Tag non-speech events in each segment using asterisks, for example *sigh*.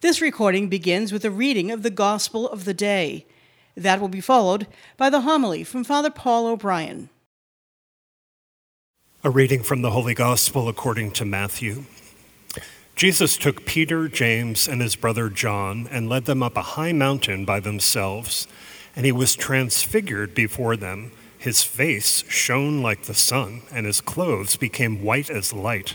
This recording begins with a reading of the Gospel of the day. That will be followed by the homily from Father Paul O'Brien. A reading from the Holy Gospel according to Matthew. Jesus took Peter, James, and his brother John and led them up a high mountain by themselves, and he was transfigured before them. His face shone like the sun, and his clothes became white as light.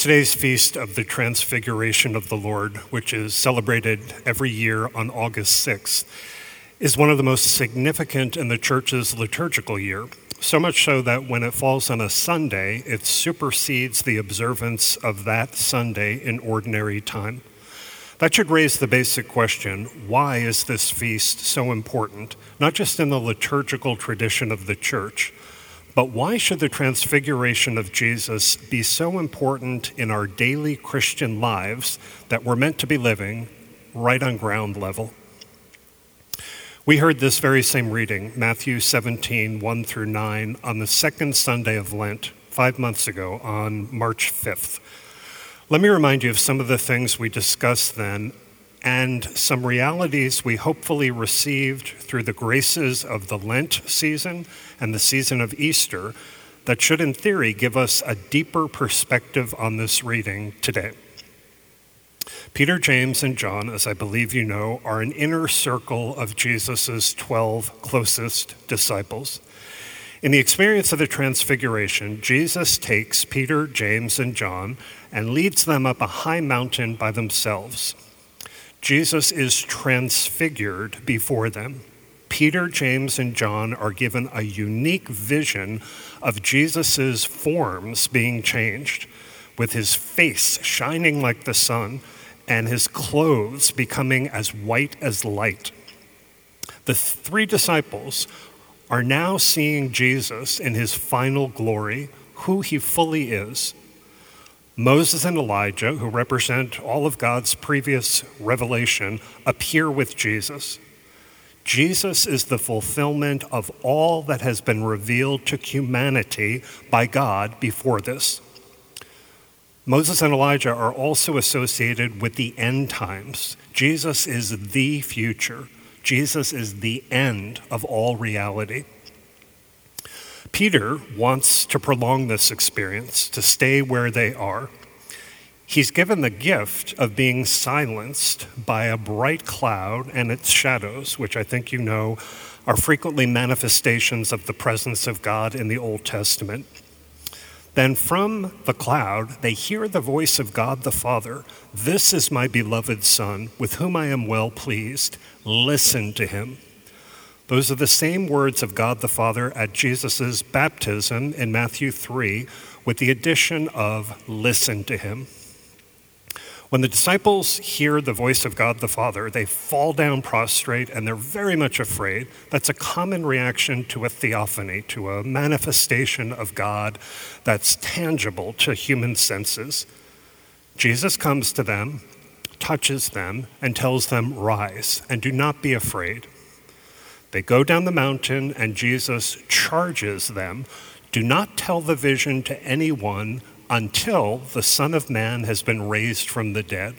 Today's feast of the Transfiguration of the Lord, which is celebrated every year on August 6th, is one of the most significant in the Church's liturgical year. So much so that when it falls on a Sunday, it supersedes the observance of that Sunday in ordinary time. That should raise the basic question why is this feast so important, not just in the liturgical tradition of the church, but why should the transfiguration of Jesus be so important in our daily Christian lives that we're meant to be living right on ground level? We heard this very same reading, Matthew 17, 1 through 9, on the second Sunday of Lent, five months ago, on March 5th. Let me remind you of some of the things we discussed then and some realities we hopefully received through the graces of the Lent season and the season of Easter that should, in theory, give us a deeper perspective on this reading today. Peter, James, and John, as I believe you know, are an inner circle of Jesus' 12 closest disciples. In the experience of the Transfiguration, Jesus takes Peter, James, and John and leads them up a high mountain by themselves. Jesus is transfigured before them. Peter, James, and John are given a unique vision of Jesus' forms being changed, with his face shining like the sun and his clothes becoming as white as light. The three disciples are now seeing Jesus in his final glory, who he fully is Moses and Elijah, who represent all of God's previous revelation, appear with Jesus. Jesus is the fulfillment of all that has been revealed to humanity by God before this. Moses and Elijah are also associated with the end times. Jesus is the future. Jesus is the end of all reality. Peter wants to prolong this experience, to stay where they are. He's given the gift of being silenced by a bright cloud and its shadows, which I think you know are frequently manifestations of the presence of God in the Old Testament. Then from the cloud, they hear the voice of God the Father This is my beloved Son, with whom I am well pleased. Listen to him. Those are the same words of God the Father at Jesus' baptism in Matthew 3, with the addition of listen to him. When the disciples hear the voice of God the Father, they fall down prostrate and they're very much afraid. That's a common reaction to a theophany, to a manifestation of God that's tangible to human senses. Jesus comes to them, touches them, and tells them, Rise and do not be afraid. They go down the mountain, and Jesus charges them do not tell the vision to anyone until the Son of Man has been raised from the dead.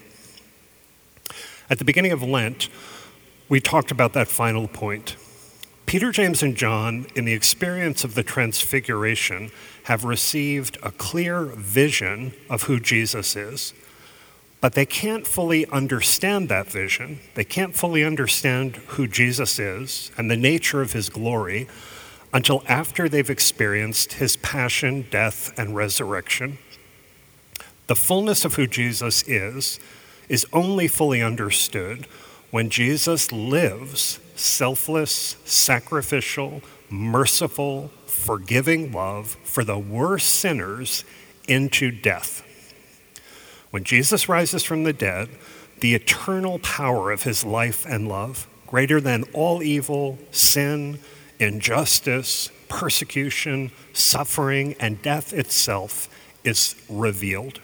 At the beginning of Lent, we talked about that final point. Peter, James, and John, in the experience of the Transfiguration, have received a clear vision of who Jesus is. But they can't fully understand that vision. They can't fully understand who Jesus is and the nature of his glory until after they've experienced his passion, death, and resurrection. The fullness of who Jesus is is only fully understood when Jesus lives selfless, sacrificial, merciful, forgiving love for the worst sinners into death. When Jesus rises from the dead, the eternal power of his life and love, greater than all evil, sin, injustice, persecution, suffering, and death itself, is revealed.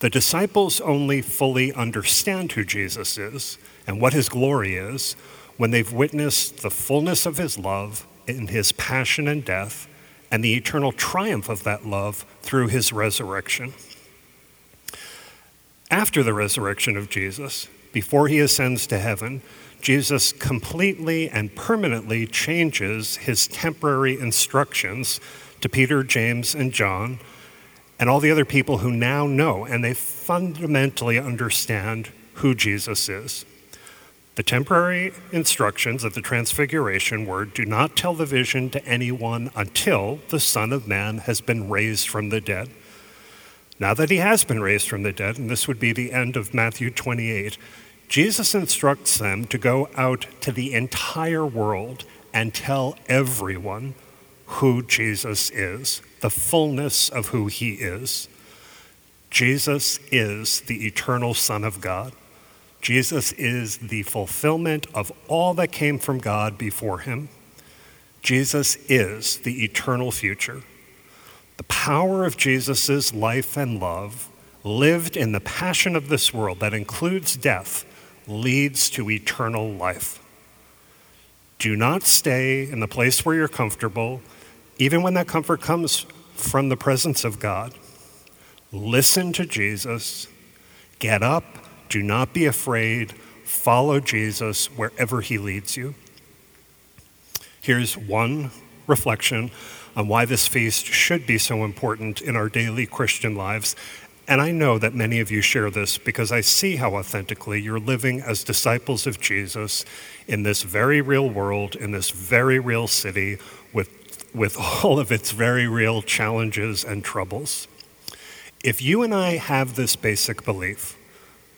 The disciples only fully understand who Jesus is and what his glory is when they've witnessed the fullness of his love in his passion and death and the eternal triumph of that love through his resurrection. After the resurrection of Jesus, before he ascends to heaven, Jesus completely and permanently changes his temporary instructions to Peter, James, and John, and all the other people who now know and they fundamentally understand who Jesus is. The temporary instructions of the Transfiguration were do not tell the vision to anyone until the Son of Man has been raised from the dead. Now that he has been raised from the dead, and this would be the end of Matthew 28, Jesus instructs them to go out to the entire world and tell everyone who Jesus is, the fullness of who he is. Jesus is the eternal Son of God. Jesus is the fulfillment of all that came from God before him. Jesus is the eternal future. The power of Jesus' life and love, lived in the passion of this world that includes death, leads to eternal life. Do not stay in the place where you're comfortable, even when that comfort comes from the presence of God. Listen to Jesus, get up, do not be afraid, follow Jesus wherever he leads you. Here's one reflection on why this feast should be so important in our daily Christian lives. And I know that many of you share this because I see how authentically you're living as disciples of Jesus in this very real world, in this very real city, with, with *laughs* all of its very real challenges and troubles. If you and I have this basic belief,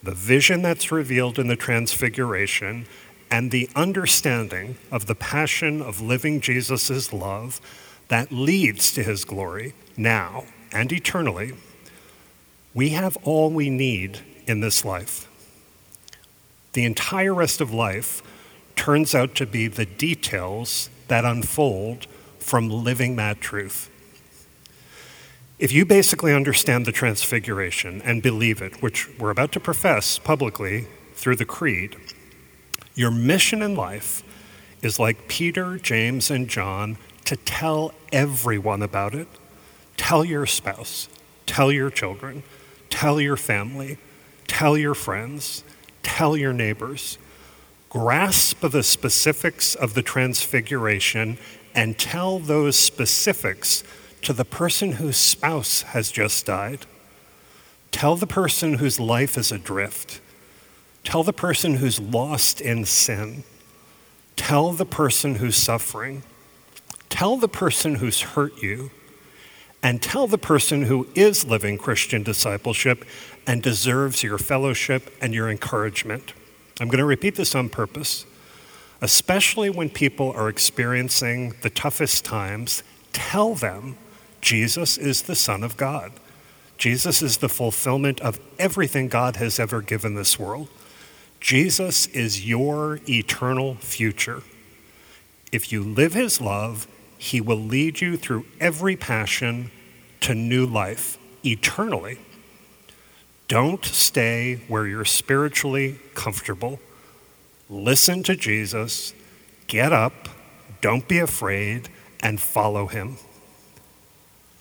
the vision that's revealed in the Transfiguration, and the understanding of the passion of living Jesus' love, that leads to his glory now and eternally, we have all we need in this life. The entire rest of life turns out to be the details that unfold from living that truth. If you basically understand the Transfiguration and believe it, which we're about to profess publicly through the Creed, your mission in life is like Peter, James, and John to tell everyone about it. Tell your spouse, tell your children, tell your family, tell your friends, tell your neighbors. Grasp the specifics of the transfiguration and tell those specifics to the person whose spouse has just died. Tell the person whose life is adrift. Tell the person who's lost in sin. Tell the person who's suffering. Tell the person who's hurt you, and tell the person who is living Christian discipleship and deserves your fellowship and your encouragement. I'm going to repeat this on purpose. Especially when people are experiencing the toughest times, tell them Jesus is the Son of God. Jesus is the fulfillment of everything God has ever given this world. Jesus is your eternal future. If you live his love, he will lead you through every passion to new life eternally. Don't stay where you're spiritually comfortable. Listen to Jesus, get up, don't be afraid, and follow him.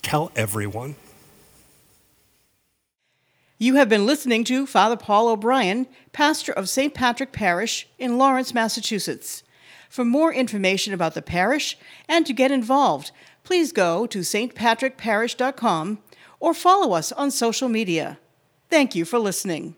Tell everyone. You have been listening to Father Paul O'Brien, pastor of St. Patrick Parish in Lawrence, Massachusetts. For more information about the parish and to get involved, please go to stpatrickparish.com or follow us on social media. Thank you for listening.